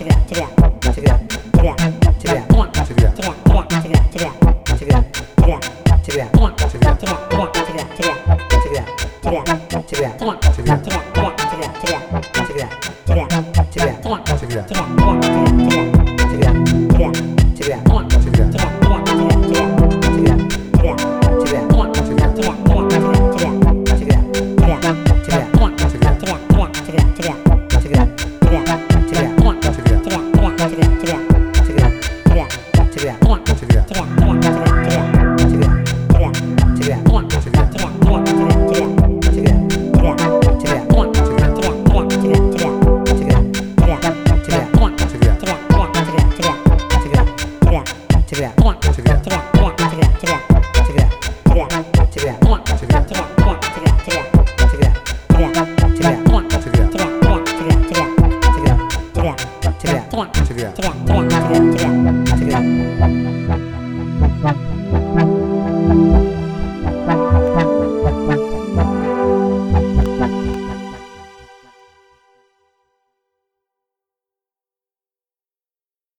Yeah. Check it out.